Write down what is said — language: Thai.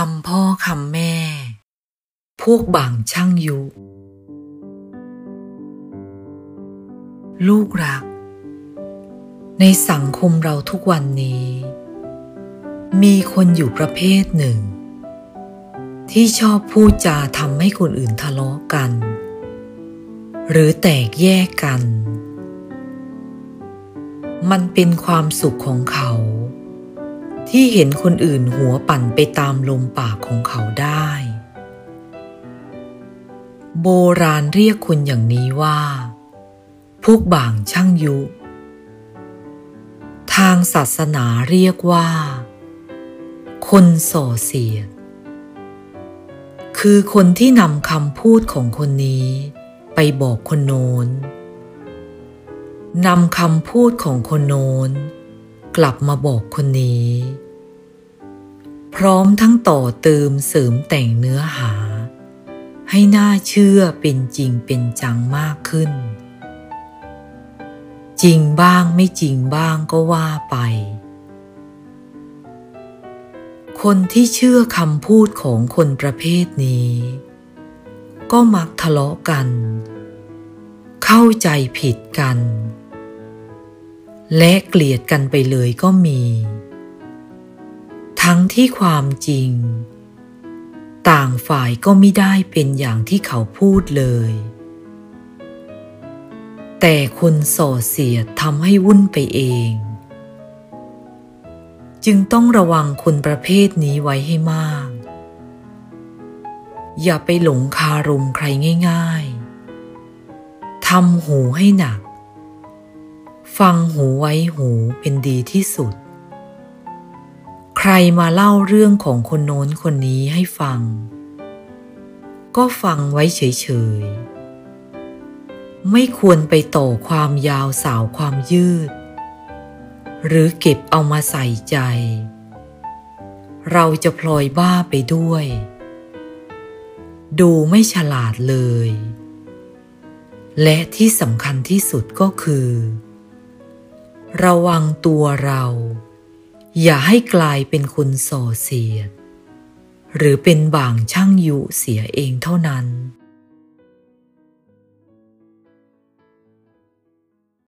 คำพ่อคำแม่ พวกบางช่างยุ ลูกรัก ในสังคมเราทุกวันนี้ มีคนอยู่ประเภทหนึ่ง ที่ชอบพูดจาทำให้คนอื่นทะเลาะกัน หรือแตกแยกกัน มันเป็นความสุขของเขา ที่เห็นคนอื่นหัวปั่นไปตามลมปากของเขาได้ โบราณเรียกคนอย่างนี้ว่า พวกบ่างช่างยุ ทางศาสนาเรียกว่า คนส่อเสียด คือคนที่นำคำพูดของคนนี้ไปบอกคนโน้นนำคำพูดของคนโน้น กลับมาบอกคนนี้ พร้อมทั้งต่อเติมเสริมแต่งเนื้อหา ให้น่าเชื่อเป็นจริงเป็นจังมากขึ้น จริงบ้างไม่จริงบ้างก็ว่าไป คนที่เชื่อคำพูดของคนประเภทนี้ ก็มักทะเลาะกัน เข้าใจผิดกัน และเกลียดกันไปเลยก็มี ทั้งที่ความจริง ต่างฝ่ายก็ไม่ได้เป็นอย่างที่เขาพูดเลย แต่คนส่อเสียดทำให้วุ่นไปเอง จึงต้องระวังคนประเภทนี้ไว้ให้มาก อย่าไปหลงคารุมใครง่าย ๆทำหูให้หนัก ฟังหูไว้หูเป็นดีที่สุด ใครมาเล่าเรื่องของคนโน้นคนนี้ให้ฟัง ก็ฟังไว้เฉยๆ ไม่ควรไปต่อความยาวสาวความยืด หรือเก็บเอามาใส่ใจ เราจะพลอยบ้าไปด้วย ดูไม่ฉลาดเลยและที่สำคัญที่สุดก็คือ ระวังตัวเรา อย่าให้กลายเป็นคนส่อเสียด หรือเป็นบ่างช่างยุเสียเองเท่านั้น